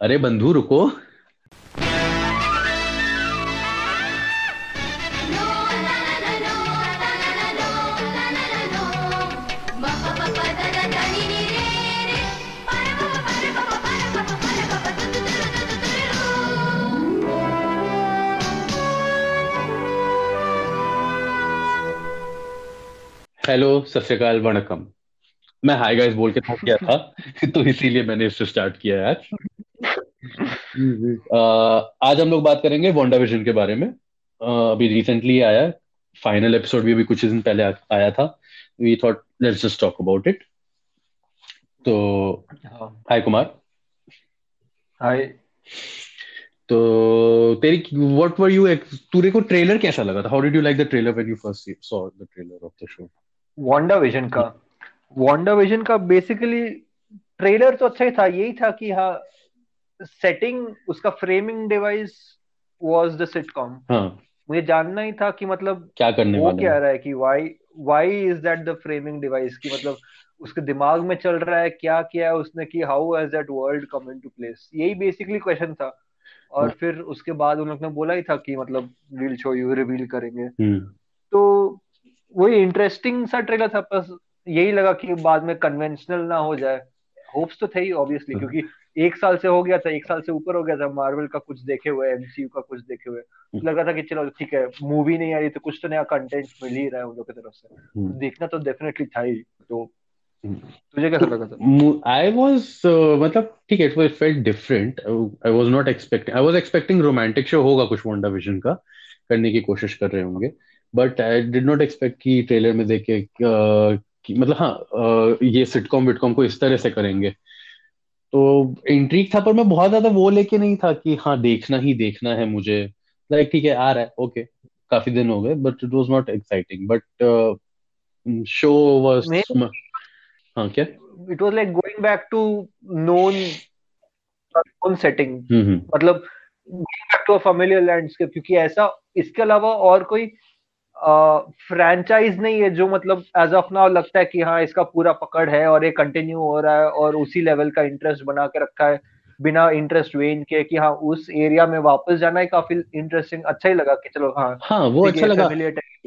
अरे बंधु, रुको। हेलो सत श्रीकाल वणकम। मैं हाय गाइस बोल के थक गया था तो इसीलिए मैंने इससे स्टार्ट किया है आज आज हम लोग बात करेंगे वोंडा विजन के बारे में। uh, अभी रिसेंटली आया फाइनल एपिसोड भी अभी कुछ दिन पहले आ, आया था। We thought let's just talk about it तो हाय कुमार। हाय तो तेरी व्हाट वर यू तूरे को ट्रेलर कैसा लगा था? How did you like the trailer when you first saw the trailer of the show WandaVision का। वांडा विजन का बेसिकली ट्रेलर तो अच्छा ही था। यही था कि हाँ सेटिंग उसका framing device was the sitcom मुझे जानना ही था कि मतलब क्या करने वो क्या रहा है कि why why is that the framing device कि मतलब उसके दिमाग में चल रहा है क्या किया है उसने कि how has that world come into place यही बेसिकली क्वेश्चन था। और हाँ। फिर उसके बाद उन लोग ने बोला ही था कि मतलब विल शो यू रिवील करेंगे। हम्म। तो वही इंटरेस्टिंग सा ट्रेलर था बस यही लगा कि बाद में कन्वेंशनल ना हो जाए। होप्स तो थे ही ऑब्वियसली हाँ। क्योंकि एक साल से हो गया था एक साल से ऊपर हो गया था मार्वल का कुछ देखे हुए एमसीयू का कुछ देखे हुए। तो लग रहा था कि चलो ठीक है मूवी नहीं आ रही तो कुछ तो नया कंटेंट मिल ही रहा है उन लोग की तरफ़ से। हम्म। देखना तो डेफिनेटली था ही तो हम्म। तुझे कैसा लगा था? आई वाज uh, मतलब ठीक है it was felt different I was not expecting I was expecting romantic show होगा कुछ वंडा विजन का करने की कोशिश कर रहे होंगे। But I did not expect कि ट्रेलर में देखे कि मतलब हाँ ये सिटकॉम विटकॉम को इस तरह से करेंगे। तो इंट्रीक था पर मैं बहुत ज़्यादा वो लेके नहीं था कि हाँ देखना ही देखना है मुझे। लाइक ठीक है आ रहा है ओके काफ़ी दिन हो गए but it was not exciting but show was हाँ क्या? It was like going back to known known setting मतलब back to a familiar landscape क्योंकि ऐसा इसके अलावा और कोई फ्रैंचाइज नहीं है जो मतलब एज ऑफ़ नाउ लगता है कि हाँ इसका पूरा पकड़ है और ये कंटिन्यू हो रहा है और उसी लेवल का इंटरेस्ट बना के रखा है बिना इंटरेस्ट वेन के कि हाँ उस एरिया में वापस जाना ही काफ़ी इंटरेस्टिंग अच्छा ही लगा कि चलो हाँ हाँ वो अच्छा लगा।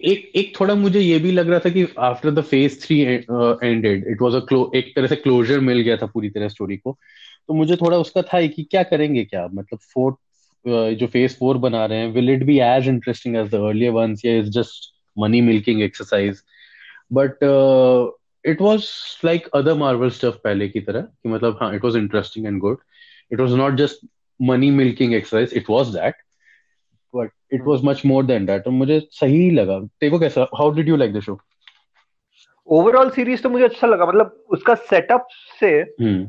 एक एक थोड़ा मुझे ये भी लग रहा था कि after the phase three ended it was a एक तरह से क्लोजर मिल गया था पूरी तरह स्टोरी को। तो मुझे थोड़ा उसका था कि क्या करेंगे क्या? मतलब फोर्थ जो फ़ेज़ फोर बना रहे हैं will it be as interesting as the earlier ones या is just money milking exercise but it was like other Marvel stuff पहले की तरह कि मतलब हाँ it was interesting and good it was not just money milking exercise it was that but it was much more than that और मुझे सही लगा। देखो कैसा? How did you like the show overall series तो मुझे अच्छा लगा। मतलब उसका सेटअप से hmm.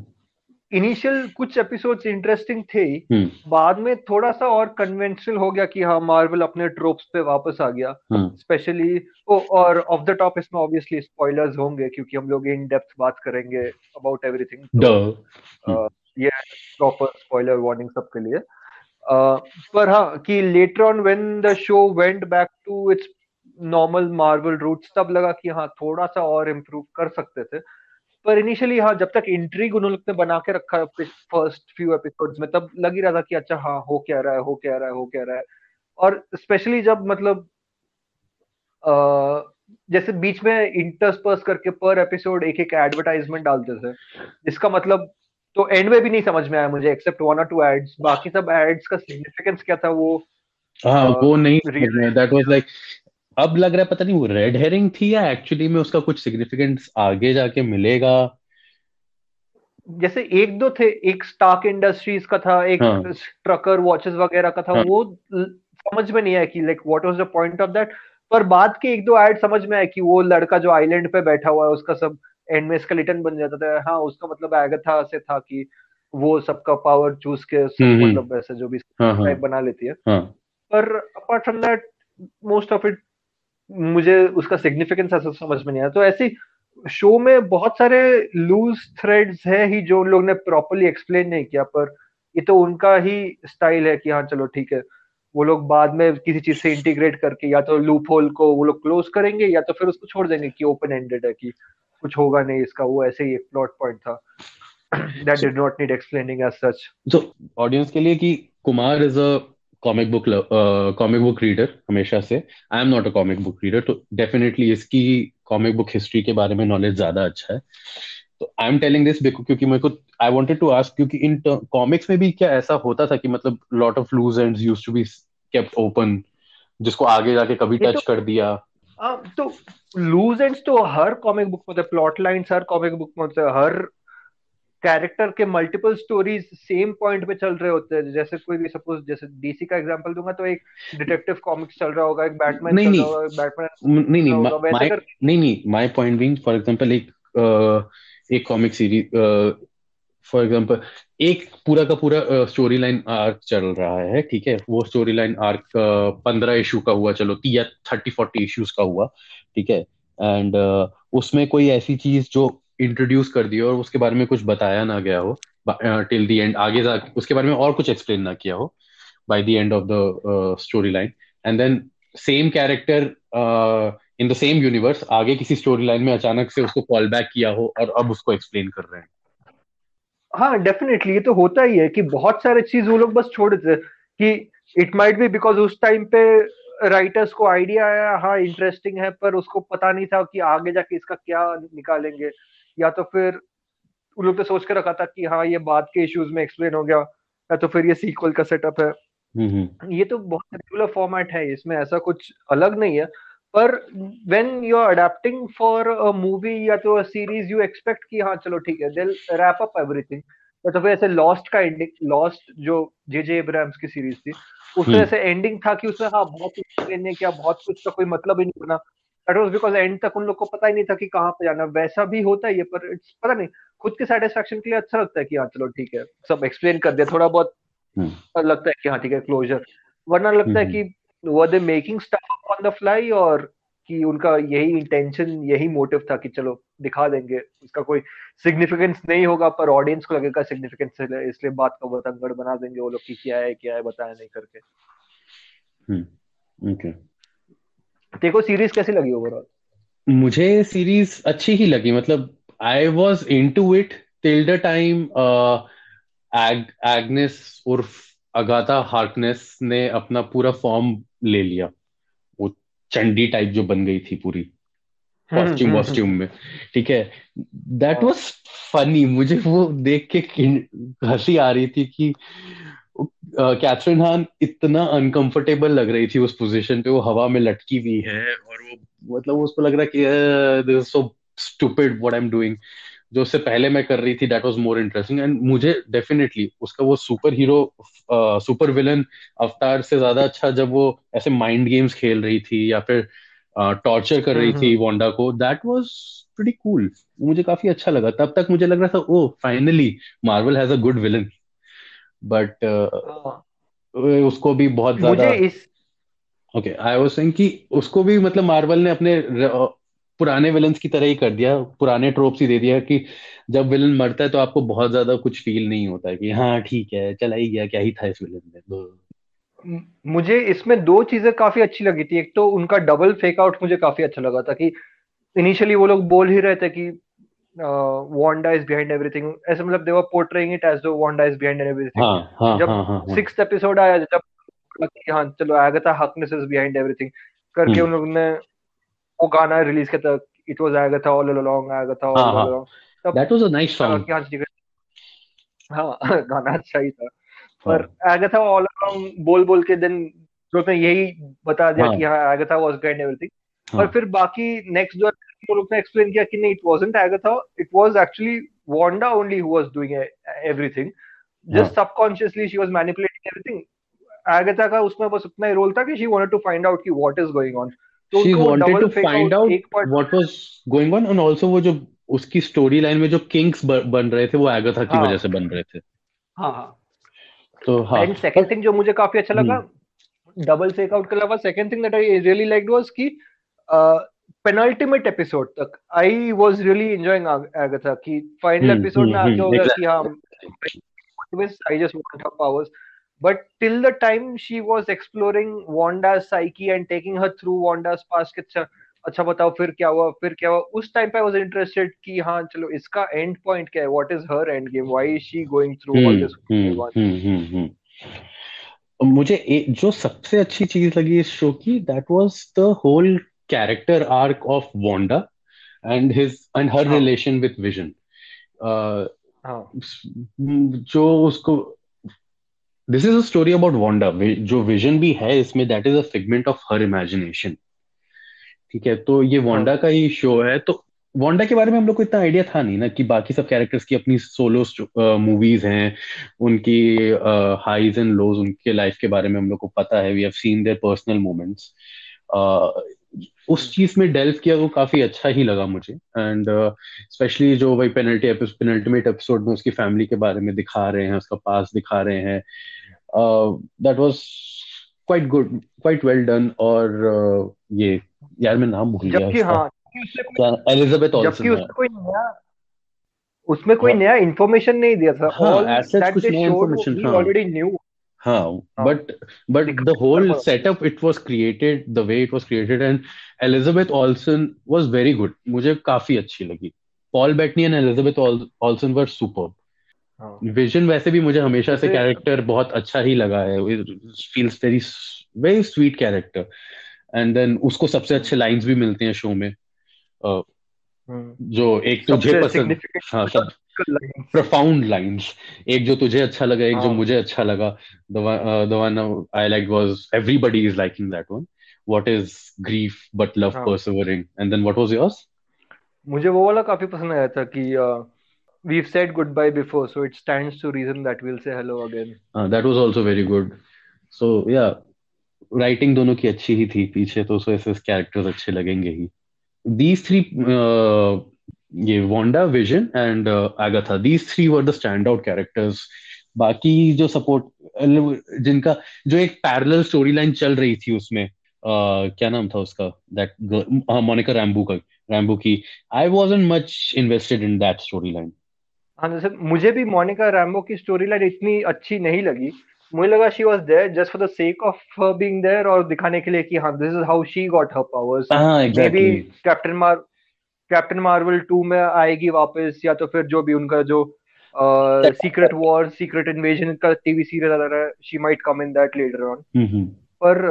इनिशियल कुछ एपिसोड्स इंटरेस्टिंग थे हम्म। बाद में थोड़ा सा और कन्वेंशनल हो गया कि हाँ मार्वल अपने ट्रोप्स पे वापस आ गया। स्पेशली हम्म। और ऑफ़ द टॉप इसमें ऑब्वियसली स्पॉयलर्स होंगे क्योंकि हम लोग इन डेप्थ बात करेंगे अबाउट एवरीथिंग तो, ये प्रॉपर स्पॉइलर वार्निंग सबके लिए। uh, पर हाँ कि later on when the show went back to its normal Marvel roots तब लगा कि हाँ थोड़ा सा और इम्प्रूव कर सकते थे। पर इनिशियली हाँ जब तक इंट्रीग उन्होंने बना के रखा फ़र्स्ट फ्यू एपिसोड्स में तब लग ही रहा था कि अच्छा हाँ हो क्या रहा है हो क्या रहा है हो क्या रहा है। और स्पेशली जब मतलब आ, जैसे बीच में इंटरस्पर्स करके पर एपिसोड एक एक एडवर्टाइजमेंट डालते थे जिसका मतलब तो एंड में भी नहीं समझ में आया मुझे एक्सेप्ट वन और टू एड्स बाकी सब एड्स का सिग्निफिकेंस क्या था वो हाँ वो नहीं दैट वाज लाइक अब लग रहा है पता नहीं वो रेड हेरिंग थी या एक्चुअली में उसका कुछ सिग्निफिकेंस आगे जाके मिलेगा जैसे एक दो थे एक स्टाक इंडस्ट्रीज़ का था एक हाँ. ट्रकर वॉचेस वगैरह का था हाँ. वो समझ में नहीं आया कि like what was the point of that पर बाद के एक दो एड समझ में आया कि वो लड़का जो आइलैंड पे बैठा हुआ है उसका सब एंड में स्केलेटन बन जाता था हाँ उसका मतलब एगथा से था कि वो सबका पावर चूज़ के सब हम्म, हम्म। मतलब वैसे जो भी हाँ, हाँ, बना लेती है हाँ. पर apart from that most of it मुझे उसका सिग्निफिकेंस ऐसा समझ में नहीं आया। तो ऐसी शो में बहुत सारे लूज थ्रेड्स है ही जो उन लोग ने प्रॉपरली एक्सप्लेन नहीं किया पर ये तो उनका ही स्टाइल है कि हाँ चलो ठीक है वो लोग बाद में किसी चीज़ से इंटीग्रेट करके या तो लूप होल को वो लोग क्लोज करेंगे या तो फिर उसको छोड़ देंगे कि ओपन एंडेड है कि कुछ होगा नहीं इसका। वो ऐसे ही एक प्लॉट पॉइंट था। So, did not need explaining as such so audience के लिए कि Kumar is a comic book comic book reader हमेशा से। I am not a comic book reader तो डेफिनेटली इसकी कॉमिक बुक हिस्ट्री के बारे में नॉलेज ज़्यादा अच्छा है। तो आई एम टेलिंग दिस क्योंकि मेरे को आई वांटेड टू आस्क क्योंकि इन कॉमिक्स में भी क्या ऐसा होता था कि मतलब lot of loose ends used to be kept open जिसको आगे जाके कभी टच तो, कर दिया। आ, तो लूज एंड्स तो हर कॉमिक बुक में प्लॉट लाइंस हर कॉमिक बुक में हर कैरेक्टर के मल्टीपल स्टोरीज सेम पॉइंट पे चल रहे होते हैं। जैसे कोई भी सपोज़ जैसे डीसी का एग्जांपल दूँगा तो एक डिटेक्टिव कॉमिक्स चल रहा होगा एक बैटमैन नहीं, चल रहा होगा बैटमैन नहीं नहीं माय नहीं नहीं my point being for example एक एक कॉमिक सीरीज़ फॉर एग्जांपल एक पूरा का पूरा स्टोरी लाइन आर्क चल रहा है ठीक है? वो स्टोरी लाइन आर्क पंद्रह इशू का हुआ चलो या थर्टी फोर्टी इश्यूज़ का हुआ ठीक है? एंड uh, उसमें कोई ऐसी चीज़ जो इंट्रोड्यूस कर दिया और उसके बारे में कुछ बताया ना गया हो टिल द एंड आगे जा, उसके बारे में और कुछ एक्सप्लेन ना किया हो by the end of the story line and then same character in the same universe आगे किसी स्टोरी लाइन में अचानक से उसको कॉल बैक किया हो और अब उसको एक्सप्लेन कर रहे हैं. हाँ डेफिनेटली ये तो होता ही है कि बहुत सारे चीज़ वो लोग बस छोड़ देते कि इट माइट बी बिकॉज़ उस टाइम पे राइटर्स को आइडिया आया हाँ इंटरेस्टिंग है, पर उसको पता नहीं था कि आगे जाके इसका क्या निकालेंगे। या तो फिर उन लोग तो सोच के रखा था कि हाँ ये बाद के इश्यूज़ में एक्सप्लेन हो गया या तो फिर ये सीक्वल का सेटअप है। ये तो बहुत रेगुलर फॉर्मेट है इसमें ऐसा कुछ अलग नहीं है। पर when you are adapting for a movie या तो सीरीज़ यू एक्सपेक्ट कि हाँ चलो ठीक है दिल रैप अप एवरीथिंग या तो फिर ऐसे लॉस्ट का एंडिंग लॉस्ट जो जे जे इब्राहिम्स की सीरीज़ थी उसमें ऐसे एंडिंग था कि उसमें हाँ बहुत कुछ नहीं किया बहुत कुछ का कोई मतलब ही नहीं बना। दैट वाज बिकॉज़ एंड तक उन लोग को पता ही नहीं था कि कहाँ पे जाना वैसा भी होता ही है पर इट्स पता नहीं खुद के सेटिस्फेक्शन के लिए अच्छा लगता है कि हाँ चलो ठीक है सब एक्सप्लेन कर दिया। थोड़ा बहुत हम्म। लगता है कि हाँ ठीक है क्लोजर वरना लगता है हम्म, कि were they making stuff on the fly और कि उनका यही इंटेंशन यही मोटिव था कि चलो दिखा देंगे। उसका कोई सिग्निफिकेंस नहीं होगा पर ऑडियंस को लगेगा सिग्निफिकेंस इसलिए बात का बतंगड़ बना देंगे वो लोग की क्या है क्या है बताया नहीं करके। हम्म ओके देखो सीरीज़ कैसी लगी ओवरऑल मुझे सीरीज़ अच्छी ही लगी मतलब I was into it till the time Agnes उर्फ़ Agatha Harkness ने अपना पूरा फॉर्म ले लिया। वो चंडी टाइप जो बन गई थी पूरी कॉस्ट्यूम हम्म, वॉस्ट्यूम हम्म, हम्म। में ठीक है? दैट वाज फनी मुझे वो देख के हँसी आ रही थी कि कैथरीन हान इतना अनकंफर्टेबल लग रही थी उस पोजीशन पे वो हवा में लटकी हुई है। और वो मतलब उसको लग रहा कि so stupid what I am doing जो उससे पहले मैं कर रही थी that was more interesting and मुझे डेफिनेटली उसका वो सुपर हीरो सुपर विलन अवतार से ज़्यादा अच्छा जब वो ऐसे माइंड गेम्स खेल रही थी या फिर टॉर्चर uh, कर रही थी वोंडा को दैट वाज प्रीटी कूल मुझे काफ़ी अच्छा लगा। तब तक मुझे लग रहा था ओ finally Marvel has a good villain but उसको भी बहुत ज़्यादा ओके आई वाज सेइंग कि उसको भी मतलब मार्वल ने अपने पुराने विलन्स की तरह ही कर दिया पुराने ट्रोप्स ही दे दिया कि जब विलन मरता है तो आपको बहुत ज़्यादा कुछ फील नहीं होता है कि हाँ ठीक है चला ही गया क्या ही था इस विलन में मुझे इसमें दो चीज़ें काफ़ी अच्छी लगी थी। एक तो उनका डबल फेक आउट मुझे काफ़ी अच्छा लगा था कि इनिशियली वो लोग बोल ही रहे थे कि वांडा इज़ बिहाइंड एवरीथिंग ऐसे मतलब they were portraying it as though Wanda is behind everything हाँ, हाँ, जब हाँ, सिक्स्थ हाँ, एपिसोड आया जब हाँ चलो आगता हकनेस इज़ बिहाइंड एवरीथिंग करके उन लोगों ने वो गाना रिलीज़ किया था। It was Agatha all along Agatha all along तब that was a nice song हाँ गाना अच्छा ही था। पर आगता ऑल अलोंग बोल बोल के देन लोग ने यही बता दिया हाँ. कि हाँ आगता वाज बिहाइंड एवरीथिंग और फिर बाकी नेक्स्ट जो तो लोग ने एक्सप्लेन किया कि नहीं it wasn't Agatha it was actually Wanda only who was doing everything just subconsciously she was manipulating everything Agatha का उसमें बस उतना ही रोल था कि she wanted to find out कि व्हाट इज़ गोइंग ऑन तो she wanted to find out what was going on and also वो जो उसकी स्टोरी लाइन में जो किंग्स बन रहे थे वो आगथा की हाँ, वजह से बन रहे थे। हाँ हाँ। तो हाँ। एंड सेकंड थिंग जो मुझे काफ़ी अच्छा लगा डबल फेक आउट के अलावा second thing that I really liked was कि पेनल्टीमेट एपिसोड तक I was really enjoying Agatha कि फाइनल एपिसोड में आके होगा कि हाँ I just want her powers but till the time she was exploring Wanda's psyche and taking her through Wanda's past अच्छा अच्छा बताओ फिर क्या हुआ फिर क्या हुआ? उस टाइम पे आई वाज इंटरेस्टेड कि हाँ चलो इसका एंड पॉइंट क्या है? What is her end game why is she going through all this मुझे ए, जो सबसे अच्छी चीज़ लगी इस शो की that was the whole character arc of Wanda and his and her relation with Vision जो उसको this is a story about Wanda जो विजन भी है इसमें that is a figment of her imagination ठीक है तो ये वोंडा हाँ। का ही शो है. तो वोंडा के बारे में हम लोग को इतना आइडिया था नहीं ना कि बाकी सब कैरेक्टर्स की अपनी सोलो मूवीज़ हैं उनकी हाईज एंड लोज उनके लाइफ के बारे में हम लोग को पता है. We have seen their personal moments उस चीज़ में डेल्व किया वो काफ़ी अच्छा ही लगा मुझे। एंड स्पेशली uh, जो वही पेनल्टी पेनल्टीमेट एपिसोड में उसकी फैमिली के बारे में दिखा रहे हैं उसका पास दिखा रहे हैं that was quite good quite well done और uh, ये यार मैं नाम भूल गया हाँ एलिजाबेथ उसमें कोई नया उसमें कोई हाँ। नया इंफॉर्मेशन नहीं दिया था। हाँ, ऑलरेडी न्यू हाँ but but the whole setup it was created the way it was created and Elizabeth Olsen was very good मुझे काफ़ी अच्छी लगी। Paul Bettany and Elizabeth Olsen were super Vision वैसे भी मुझे हमेशा से कैरेक्टर बहुत अच्छा ही लगा है। Feels very very sweet character and then उसको सबसे अच्छे लाइंस भी मिलते हैं शो में। uh, जो एक तुझे पसंद हाँ सब प्रोफाउंड लाइंस एक जो तुझे अच्छा लगा एक जो हाँ। मुझे अच्छा लगा the one I like was everybody is liking that one what is grief but love persevering and then what was yours मुझे वो वाला काफ़ी पसंद आया था कि we've said goodbye before so it stands to reason that we'll say hello again. Uh, that was also very good. So yeah writing दोनों की अच्छी ही थी पीछे तो सो ऐसे कैरेक्टर्स अच्छे लगेंगे ही। दीज थ्री ये Wanda Vision and Agatha these three were the stand out characters बाकी जो सपोर्ट जिनका जो एक पैरेलल स्टोरी लाइन चल रही थी उसमें Uh, क्या नाम था उसका? दैट मोनिका रैम्बू का रैम्बू की. I wasn't much invested in that story line हाँ जैसे मुझे भी मोनिका रैम्बो की स्टोरी लाइन इतनी अच्छी नहीं लगी. मुझे लगा she was there just for the sake of being there और दिखाने के लिए कि हाँ this is how she got her powers maybe Captain Mar Captain Marvel two में आएगी वापस या तो फिर जो भी उनका जो सीक्रेट वॉर सीक्रेट इन्वेजन का टीवी सीरियल आ रहा है she might come in that later on पर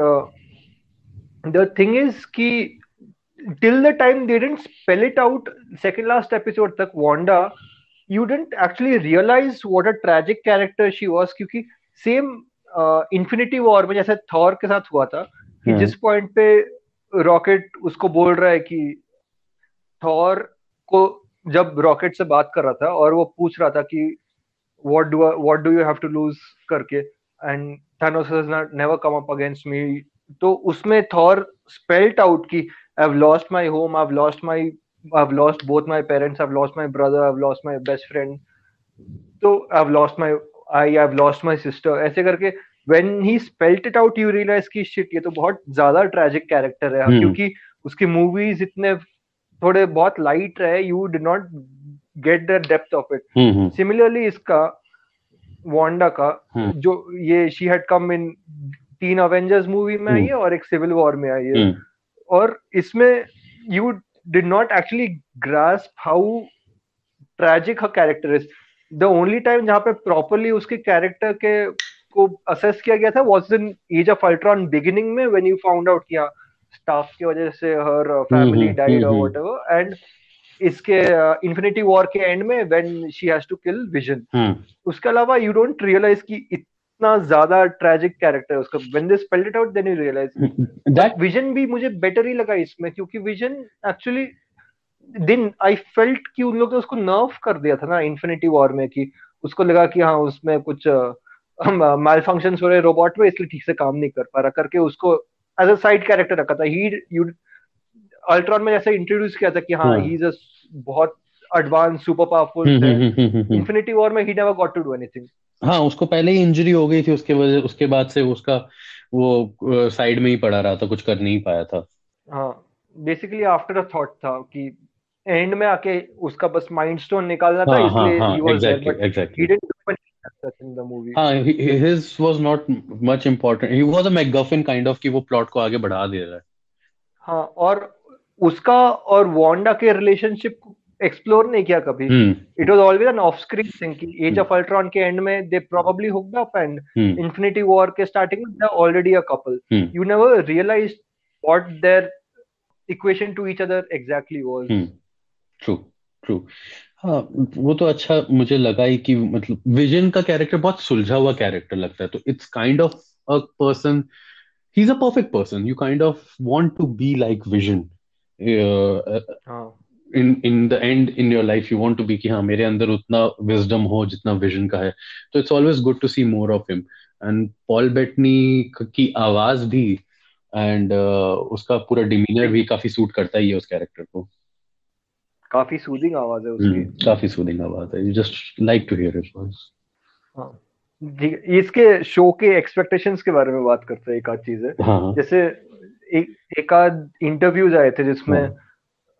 द थिंग इज़ कि till the time they didn't spell it out second last episode तक Wanda you didn't actually realize what a tragic character she was क्योंकि same infinity war में जैसे Thor के साथ हुआ था कि हम्म। जिस पॉइंट पे रॉकेट उसको बोल रहा है कि थॉर को जब रॉकेट से बात कर रहा था और वो पूछ रहा था कि what do what do you have to lose करके? And Thanos has not never come up against me तो उसमें थॉर स्पेल्ट आउट कि I have lost my home I have lost my I have lost both my parents I have lost my brother I have lost my best friend तो I have lost my I have lost my sister ऐसे करके when he spelt it out you realise की shit ये तो बहुत ज़्यादा tragic character है। hmm. क्योंकि उसकी मूवीज़ इतने थोड़े बहुत लाइट रहे you did not get the depth of it similarly इसका वांडा का hmm. जो ये शी हैड कम इन तीन अवेंजर्स मूवी में आई है और एक सिविल वॉर में आई है। और इसमें you did not actually grasp how tragic her character is the only time जहाँ पे प्रॉपरली उसके कैरेक्टर के को असेस किया गया था was in Age of Ultron beginning में व्हेन यू फाउंड आउट किया स्टाफ की वजह से हर फैमिली डाइड और व्हाटएवर एंड इसके इन्फिनिटी uh, वॉर के एंड में when she has to kill Vision उसके अलावा यू डोंट रियलाइज़ कि इतना ज़्यादा ट्रेजिक कैरेक्टर है उसका। When they spelled it out then you realise that Vision भी मुझे बेटर ही लगा इसमें क्योंकि विजन एक्चुअली दिन आई फेल्ट कि उन लोग ने उसको नर्व कर दिया था ना इन्फिनिटी वॉर में कि उसको लगा कि हाँ उसमें कुछ माल फ़ंक्शन हो रहे रोबोट में इसलिए ठीक से काम नहीं कर पा रहा। करके उसको एज अ साइड कैरेक्टर रखा था। ही यू अल्ट्रॉन में जैसे इंट्रोड्यूस किया था कि हाँ ही। इज़ अ बहुत advance super powerful infinity war में he never got to do anything हाँ उसको पहले ही इंजरी हो गई थी उसके वजह उसके बाद से उसका वो साइड में ही पड़ा रहा था कुछ कर नहीं पाया था। हाँ बेसिकली आफ्टर अ थॉट था कि एंड में आके उसका बस माइंडस्टोन निकालना था हाँ, हाँ, इसलिए he was there he didn't do anything in the movie. हाँ his was not much important. He was a MacGuffin kind of कि वो को आगे बढ़ा दे रहा है। हाँ और उसका और वांडा के रिलेशनशिप को एक्सप्लोर नहीं किया कभी। It was always an off screen thing कि एज ऑफ़ अल्ट्रॉन के एंड में they probably hooked up and infinity war के स्टार्टिंग में they already a couple you never realise what their equation to each other exactly was true true हाँ वो तो अच्छा मुझे लगा ही कि मतलब विजन का कैरेक्टर बहुत सुलझा हुआ कैरेक्टर लगता है तो it's kind of a person he is a perfect person you kind of want to be like Vision in in the end in your life you want to be कि हाँ मेरे अंदर उतना विजडम हो जितना विजन का है. तो it's always good to see more of him and Paul Bettany की आवाज़ भी एंड uh, उसका पूरा डिमीनर भी काफ़ी सूट करता ही है उस कैरेक्टर को. काफ़ी सूदिंग आवाज़ है उसकी hmm, काफ़ी सूदिंग आवाज़ है you just like to hear his voice इसके शो के एक्सपेक्टेशंस के बारे में बात करते हैं एक आध चीज़ है हाँ, हाँ. जैसे एक एक आध इंटरव्यूज़ आए थे जिसमें हाँ.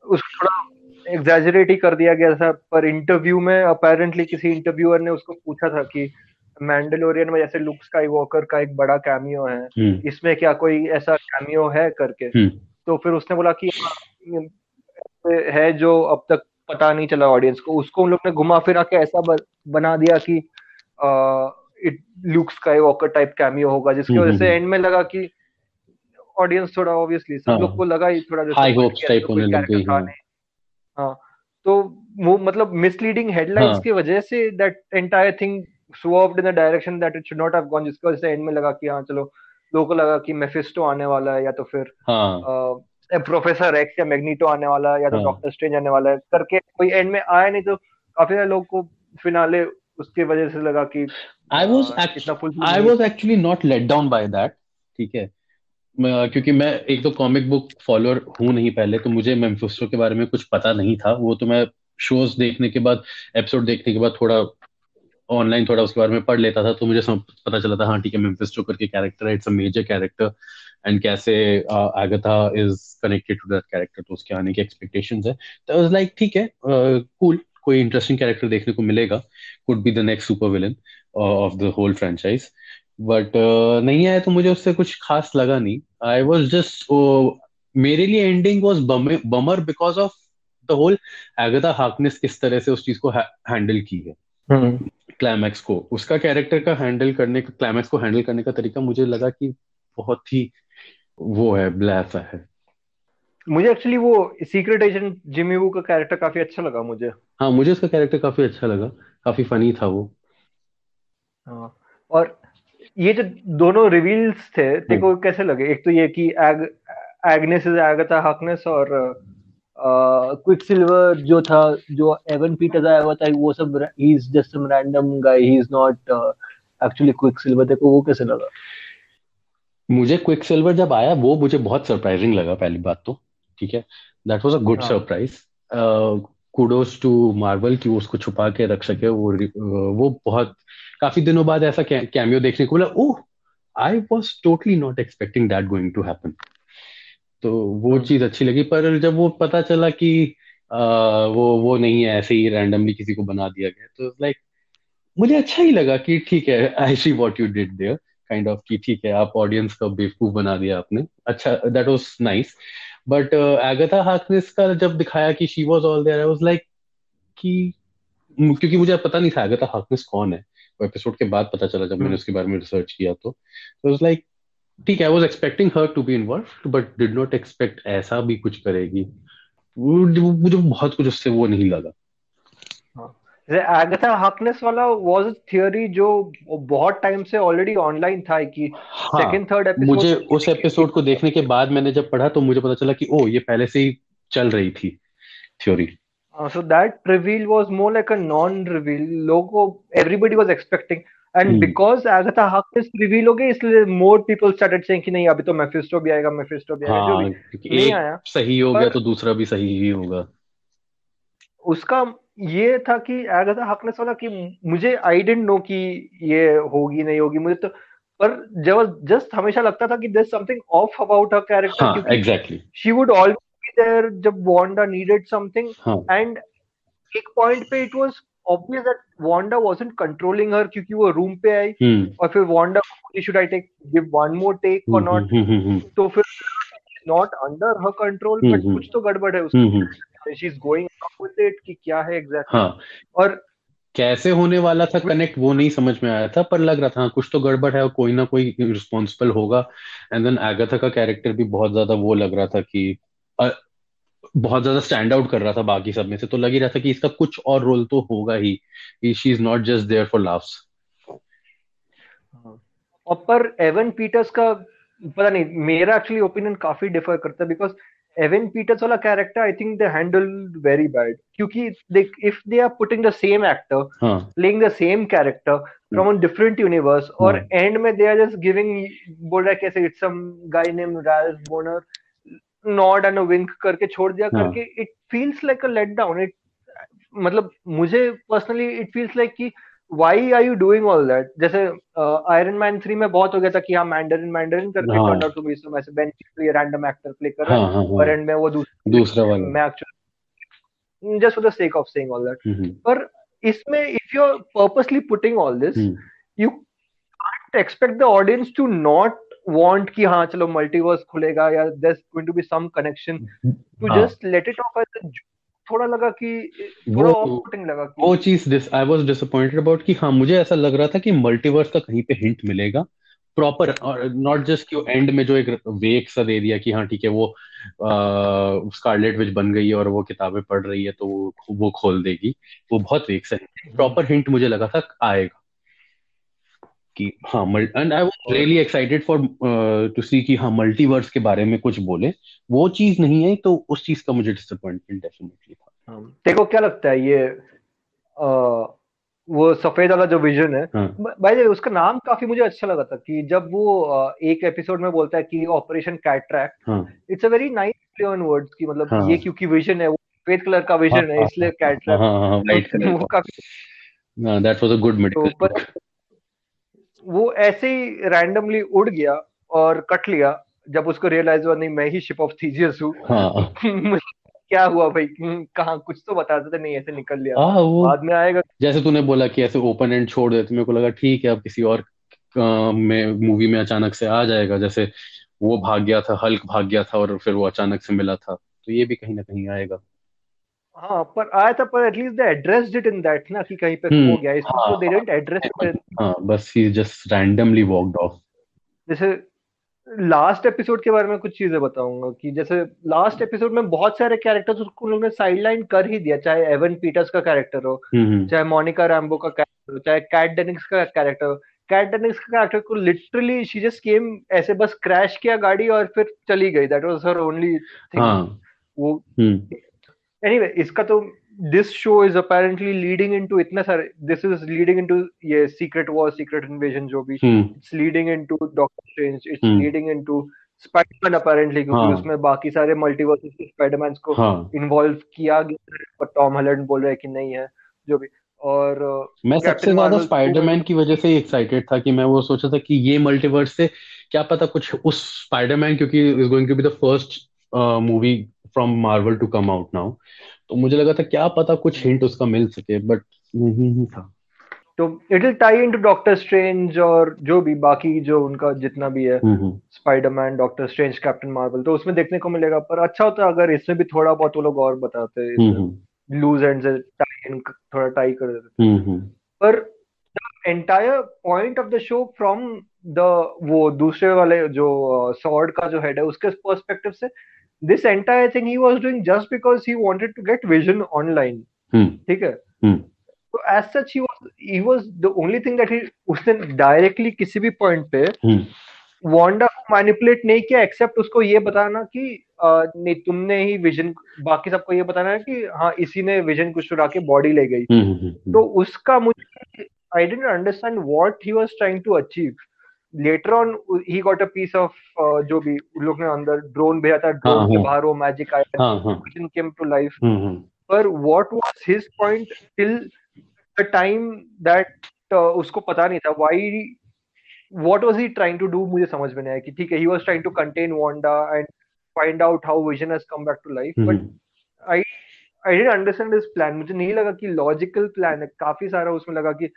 उस थोड़ा एग्जैजरेट ही कर दिया गया था पर इंटरव्यू में अपेरेंटली किसी इंटरव्यूअर ने उसको पूछा था कि मैंडलोरियन में जैसे लुक स्काई वॉकर का एक बड़ा कैमियो है हम्म। इसमें क्या कोई ऐसा कैमियो है करके हम्म। तो फिर उसने बोला कि हाँ, है जो अब तक पता नहीं चला ऑडियंस को उसको उन लोग ने घुमा फिरा के ऐसा बना दिया कि it look Skywalker type cameo होगा जिसकी वजह से एंड हम्म, में लगा कि ऑडियंस थोड़ा ऑब्वियसली सब लोग हाँ। को लगा ही थोड़ा हाई होप्स टाइप होने लग गई हाँ तो वो मतलब मिसलीडिंग हेडलाइंस हाँ. की वजह से that entire thing swerved in the direction that it should not have gone जिसकी वजह से एंड में लगा कि हाँ चलो लोगों को लगा कि मेफिस्टो आने वाला है या तो फिर हाँ. प्रोफेसर एक्स या मैग्नीटो आने वाला है या तो डॉक्टर हाँ. स्ट्रेंज आने वाला है करके कोई एंड में आया नहीं तो काफ़ी सारे लोग को फिनाले उसके वजह से लगा कि I was I was actually not let down by that ठीक है? क्योंकि मैं एक तो कॉमिक बुक फॉलोअर हूँ नहीं पहले तो मुझे मेम्फिस्टो के बारे में कुछ पता नहीं था। वो तो मैं शोज़ देखने के बाद एपिसोड देखने के बाद थोड़ा ऑनलाइन थोड़ा उसके बारे में पढ़ लेता था तो मुझे सब पता चला था हाँ ठीक है मेम्फिस्टो करके कैरेक्टर है it's a major character and कैसे Agatha is connected to that character तो उसके आने की एक्सपेक्टेशन है। तो वाज लाइक ठीक है कूल कोई इंटरेस्टिंग कैरेक्टर देखने को मिलेगा could be the next super villain of the whole franchise but uh, नहीं आया तो मुझे उससे कुछ खास लगा नहीं। आई वॉज़ जस्ट मेरे लिए ending was bummer because of the whole Agatha Harkness किस तरह से उस चीज़ को हैंडल की है। क्लाइमैक्स हम्म। को। उसका कैरेक्टर का हैंडल करने का क्लाइमैक्स को हैंडल करने का तरीका मुझे लगा कि बहुत ही वो है ब्लैफ है। मुझे एक्चुअली वो सीक्रेट एजेंट जिमी वू का कैरेक्टर काफ़ी अच्छा लगा मुझे। हाँ मुझे उसका कैरेक्टर काफ़ी अच्छा लगा। काफ़ी फनी था वो। हाँ और ये जो दोनों रिवील्स थे देखो हम्म। कैसे लगे। एक तो ये कि egg Agnes is Agatha Harkness और क्विक सिल्वर जो था जो एवन पीटर आया हुआ था वो सब ही is just some random guy he is not actually Quicksilver देखो वो कैसे लगा। मुझे क्विक सिल्वर जब आया वो मुझे बहुत सरप्राइजिंग लगा पहली बात तो ठीक है? That was a good surprise kudos to Marvel कि उसको छुपा के रख सके वो वो बहुत काफ़ी दिनों बाद ऐसा कैमियो देखने को मिला। ओह I was totally not expecting that going to happen तो वो hmm. चीज़ अच्छी लगी पर जब वो पता चला कि आ, वो वो नहीं है ऐसे ही रैंडमली किसी को बना दिया गया तो लाइक मुझे अच्छा ही लगा कि ठीक है I see what you did there kind of कि ठीक है आप ऑडियंस का बेवकूफ़ बना दिया आपने। अच्छा that was nice but Agatha Harkness का जब दिखाया कि she was all there I was like कि क्योंकि मुझे पता नहीं था एगथा हार्कनेस कौन है। एपिसोड के बाद पता चला जब मैंने हम्म। उसके बारे में रिसर्च किया तो। वाज लाइक ठीक है I was expecting her to be involve but did not expect ऐसा भी कुछ करेगी। मुझे बहुत कुछ उससे वो नहीं लगा। एगथा हार्कनेस वाला वाज थियरी जो बहुत टाइम से ऑलरेडी ऑनलाइन था कि हाँ, सेकंड थर्ड एपिसोड मुझे उस एपिसोड को देखने के बाद मैंने जब पढ़ा तो मुझे पता चला कि ओ ये पहले से ही चल रही थी theory so that reveal was more like a non-reveal. Logo, everybody was expecting, and hmm. because Agatha Harkness reveal हो गई इसलिए मोर पीपल started saying कि नहीं अभी तो मेफिस्टो भी आएगा मेफिस्टो भी आएगा जो भी। नहीं आया। सही हो गया तो दूसरा भी सही ही होगा। उसका ये था कि एगाथा हार्कनेस वाला कि मुझे आई डेंट नो कि ये होगी नहीं होगी मुझे तो पर जब जस्ट हमेशा लगता था कि there something off about her character exactly she would always there जब वांडा needed something हाँ. and एक पॉइंट पे it was obvious that Wanda wasn't controlling her क्योंकि वो रूम पे आई hmm. और फिर Wanda should I take give one more take और नॉट तो फिर not under her control but कुछ तो गड़बड़ है उसकी she is going with it कि क्या है एग्जैक्टली हाँ. और कैसे होने वाला था कनेक्ट वो नहीं समझ में आया था पर लग रहा था हाँ, कुछ तो गड़बड़ है और कोई ना कोई रिस्पॉन्सिबल होगा। एंड देन एगाथा का कैरेक्टर भी बहुत ज़्यादा वो लग रहा था कि बहुत ज़्यादा स्टैंड आउट कर रहा था बाकी सब में से। तो लग ही रहा था कि इसका कुछ और रोल तो होगा ही she is not just there for laughs और पर एवन पीटर्स का पता नहीं मेरा एक्चुअली ओपिनियन काफ़ी डिफर करता है बिकॉज़ पीटर्स वाला character I think they handle very bad क्योंकि they if they are putting the same actor playing the same character from a different universe और एंड में दे आर जस्ट गिविंग बोल रहा है कैसे it's some guy name Ralph Bohner nod and wink करके छोड़ दिया हाँ. करके it feels like a let down it मतलब मुझे पर्सनली इट फील्स लाइक कि why are you doing all that जैसे आयरन मैन थ्री में बहुत हो गया था कि हाँ मैंडरिन मैंडरिन करके turn out to be some ऐसे बेंच पे रैंडम एक्टर प्ले कर रहा है। और एंड में वो दूसरा दूसरा वाला। मैं actually just for the sake of saying all that पर इसमें if you are purposely putting all this you can't expect the audience to not want कि हाँ चलो मल्टीवर्स खुलेगा या there is going to be some connection to just let it off as थोड़ा लगा कि थोड़ा ऑफ़ लगा कि वो चीज़ आई वाज डिसअपॉइंटेड अबाउट कि हाँ मुझे ऐसा लग रहा था कि मल्टीवर्स का कहीं पे हिंट मिलेगा। प्रॉपर और नॉट जस्ट कि एंड में जो एक वेक सा दे दिया कि हाँ ठीक है वो स्कारलेट विच बन गई है और वो किताबें पढ़ रही है तो वो वो खोल देगी। वो बहुत वेक सा प्रॉपर हिंट मुझे लगा था आएगा। कि हाँ and I was really excited for to see कि हाँ मल्टीवर्स के बारे में कुछ बोले। वो चीज़ नहीं है तो उस चीज़ का मुझे डिसअपॉइंटमेंट डेफिनेटली था। हाँ, देखो क्या लगता है ये आ, वो सफ़ेद वाला जो विजन है भाई हाँ. उसका नाम काफ़ी मुझे अच्छा लगा था कि जब वो एक एपिसोड में बोलता है कि operation cataract it's a very nice play on words की मतलब हाँ. ये क्योंकि विजन है वो सफ़ेद कलर का विजन हाँ, है इसलिए कैटरैक्ट वो काफ़ी that was a good medical वो ऐसे ही रैंडमली उड़ गया और कट लिया जब उसको रियलाइज़ हुआ नहीं मैं ही शिप ऑफ़ थीजियस हूँ। हाँ. क्या हुआ भाई? कहा? कुछ तो बता देते नहीं ऐसे निकल लिया। आ, हाँ, वो बाद में आएगा। जैसे तूने बोला कि ऐसे ओपन एंड छोड़ देते मेरे को लगा ठीक है अब किसी और में मूवी में अचानक से आ जाएगा। जैसे वो भाग गया था हल्क भाग गया था और फिर वो अचानक से मिला था तो ये भी कहीं ना कहीं आएगा। हाँ पर आया था पर at least they addressed it in that ना कि कहीं पे खो हम्म, गया इसमें हाँ, तो दे डिडंट एड्रेस हाँ बस ही जस्ट रैंडमली वॉकड ऑफ़ जैसे लास्ट एपिसोड के बारे में कुछ चीज़ें बताऊँगा कि जैसे लास्ट एपिसोड में बहुत सारे कैरेक्टर्स उन लोगों ने साइडलाइन कर ही दिया चाहे एवन पीटर्स का कैरेक्टर हो हम्म, हम्म। चाहे मोनिका रैम्बो का कैरेक्टर हो चाहे कैट डेनिक्स का कैरेक्टर हो। कैट डेनिक्स का कैरेक्टर को लिटरली शी जस्ट केम ऐसे बस क्रैश किया गाड़ी और फिर चली गई that was her only thing वो एनीवे anyway, इसका तो this show is apparently leading into इतने सारे दिस इज़ लीडिंग इनटू ये सीक्रेट वॉर सीक्रेट इन्वेजन जो भी it's leading into Doctor Strange it's leading into Spiderman apparently क्योंकि हाँ. उसमें बाकी सारे मल्टीवर्स के स्पाइडरमैन को इन्वॉल्व हाँ. किया गया पर टॉम हॉलैंड बोल रहे हैं कि नहीं है जो भी और मैं सबसे ज़्यादा स्पाइडरमैन की वजह से एक्साइटेड था कि मैं वो सोचा था कि ये मल्टीवर्स से क्या पता कुछ उस स्पाइडरमैन क्योंकि is going to be the first movie from Marvel to come out now तो मुझे लगा था क्या पता कुछ हिंट उसका मिल सके बट नहीं ही था। तो it will tie into Doctor Strange और जो भी बाकी जो उनका जितना भी है Spiderman Doctor Strange Captain Marvel तो उसमें देखने को मिलेगा पर अच्छा होता अगर इसमें भी थोड़ा बहुत वो लोग और बताते लूज एंड से टाई इन थोड़ा टाई कर देते पर entire point of the show from the वो दूसरे वाले जो सॉर्ड uh, का जो हेड है उसके पर्सपेक्टिव से this entire thing he was doing just because he wanted to get vision online. ठीक है? तो as such he was he was the only thing that ही उसने डायरेक्टली किसी भी पॉइंट पे वांडा को मैनिपुलेट नहीं किया एक्सेप्ट उसको ये बताना कि नहीं तुमने ही विजन बाकी सबको ये बताना है कि हाँ इसी ने विजन को चुरा के बॉडी ले गई। तो उसका मुझे I didn't understand what he was trying to achieve later on he got a piece of जो भी उन लोग ने अंदर ड्रोन भेजा था ड्रोन हाँ, के हाँ। बाहर वो मैजिक आया केम टू लाइफ पर what was his point till the time that उसको पता नहीं था। Why what was he trying to do मुझे समझ में नहीं आया कि ठीक है he was trying to contain Wanda and find out how Vision has come back to life but I I didn't understand this plan मुझे नहीं लगा कि लॉजिकल प्लान है। काफ़ी सारा उसमें लगा कि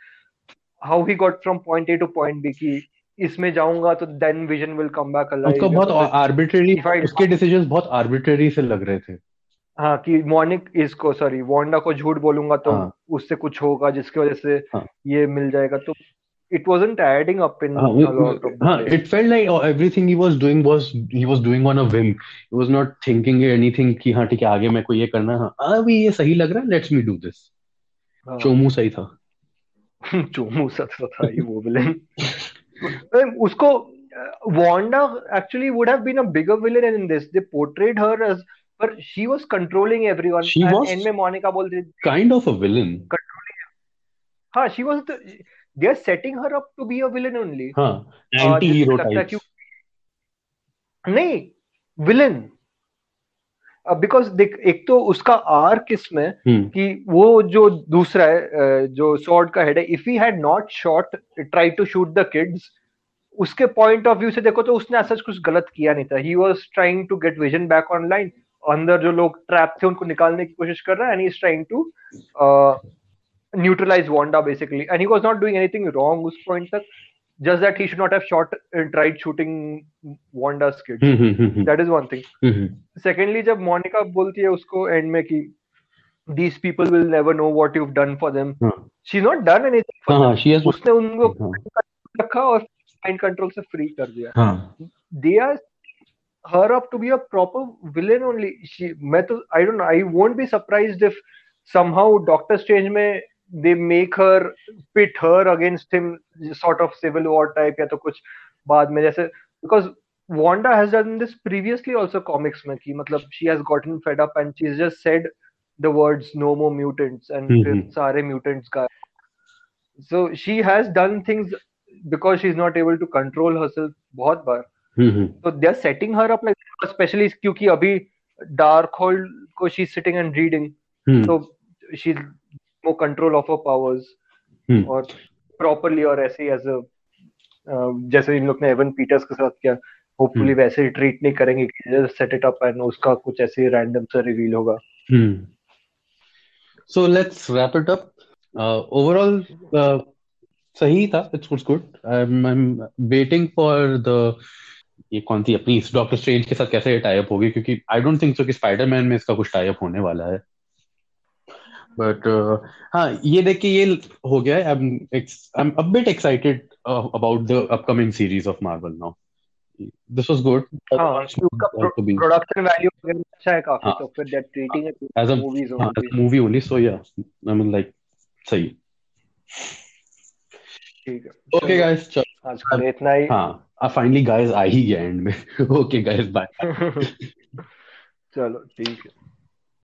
how he got from point A to point B की इसमें जाऊँगा तो then Vision will come back alive उसका बहुत आर्बिट्रेरी उसके डिसीजंस बहुत आर्बिट्रेरी से लग रहे थे। हाँ कि मॉर्निक इसको सॉरी वांडा को झूठ बोलूँगा तो हाँ. उससे कुछ होगा जिसकी वजह से हाँ. ये मिल जाएगा। तो it wasn't adding up in uh, it felt like oh, everything he was doing was he was doing on a whim. He was not thinking anything कि हाँ ठीक है आगे मैं को ये करना है। हाँ अभी ये सही लग रहा है लेट्स मी डू दिस चोमू सही था। चोमू सच था ये वो विलेन उसको Wanda actually would have been a bigger villain in this. They portrayed her as, but she was controlling everyone. She and was. end में मोनिका बोलती kind of a villain. Controlling. हाँ, was the they are setting her up to be a villain only हाँ anti hero type नहीं villain because देख एक तो उसका are किसमें hmm. कि वो जो दूसरा है जो शॉर्ट का हेड है if he had not shot try to shoot the kids उसके पॉइंट ऑफ़ व्यू से देखो तो उसने ऐसा कुछ गलत किया नहीं था he was trying to get Vision back online अंदर जो लोग ट्रैप थे उनको निकालने की कोशिश कर रहा है and he is trying to neutralise Wanda basically and he was not doing anything wrong उस पॉइंट तक. Just that he should not have shot and tried shooting Wanda's kid. that is one thing. Secondly, जब मोनिका बोलती है उसको end में कि these people will never know what you've done for them. She's not done anything for them. She has उसने उनको रखा और mind control से free कर दिया. They are her up to be a proper villain only. She, मैं तो I don't know. I won't be surprised if somehow Doctor Strange में they make her pit her against him sort of civil war type या तो कुछ बाद में जैसे because Wanda has done this previously also comics में कि मतलब she has gotten fed up and she's just said the words no more mutants and mm-hmm. सारे mutants का so she has done things because she's not able to control herself बहुत बार mm-hmm. so they're setting her up like especially क्योंकि अभी dark hole को she's sitting and reading mm-hmm. so she's more control of her powers hmm. और properly और ऐसे ही as a जैसे इन लोग ने एवन पीटर्स के साथ किया होपफुली hmm. वैसे ही ट्रीट नहीं करेंगे कि सेट इट अप एंड उसका कुछ ऐसे ही रैंडम सा रिवील होगा। So let's wrap it up overall सही था it's good good I am waiting for the ये कौन सी अपनी डॉक्टर स्ट्रेंज के साथ कैसे टाई अप होगी? क्योंकि आई डोंट थिंक सो कि स्पाइडरमैन में इसका कुछ टाई अप होने वाला है। बट uh, हाँ ये देख के ये हो गया है। I am a bit excited about the upcoming series of Marvel now this was good production value अच्छा है काफ़ी तो फिर treating it as a movies only movie only so या आई मीन लाइक सही। ठीक है। ओके गाइस चलो। आज का इतना ही। हाँ फाइनली गाइस आ ही गया एंड में। ओके गाइस बाय चलो ठीक है।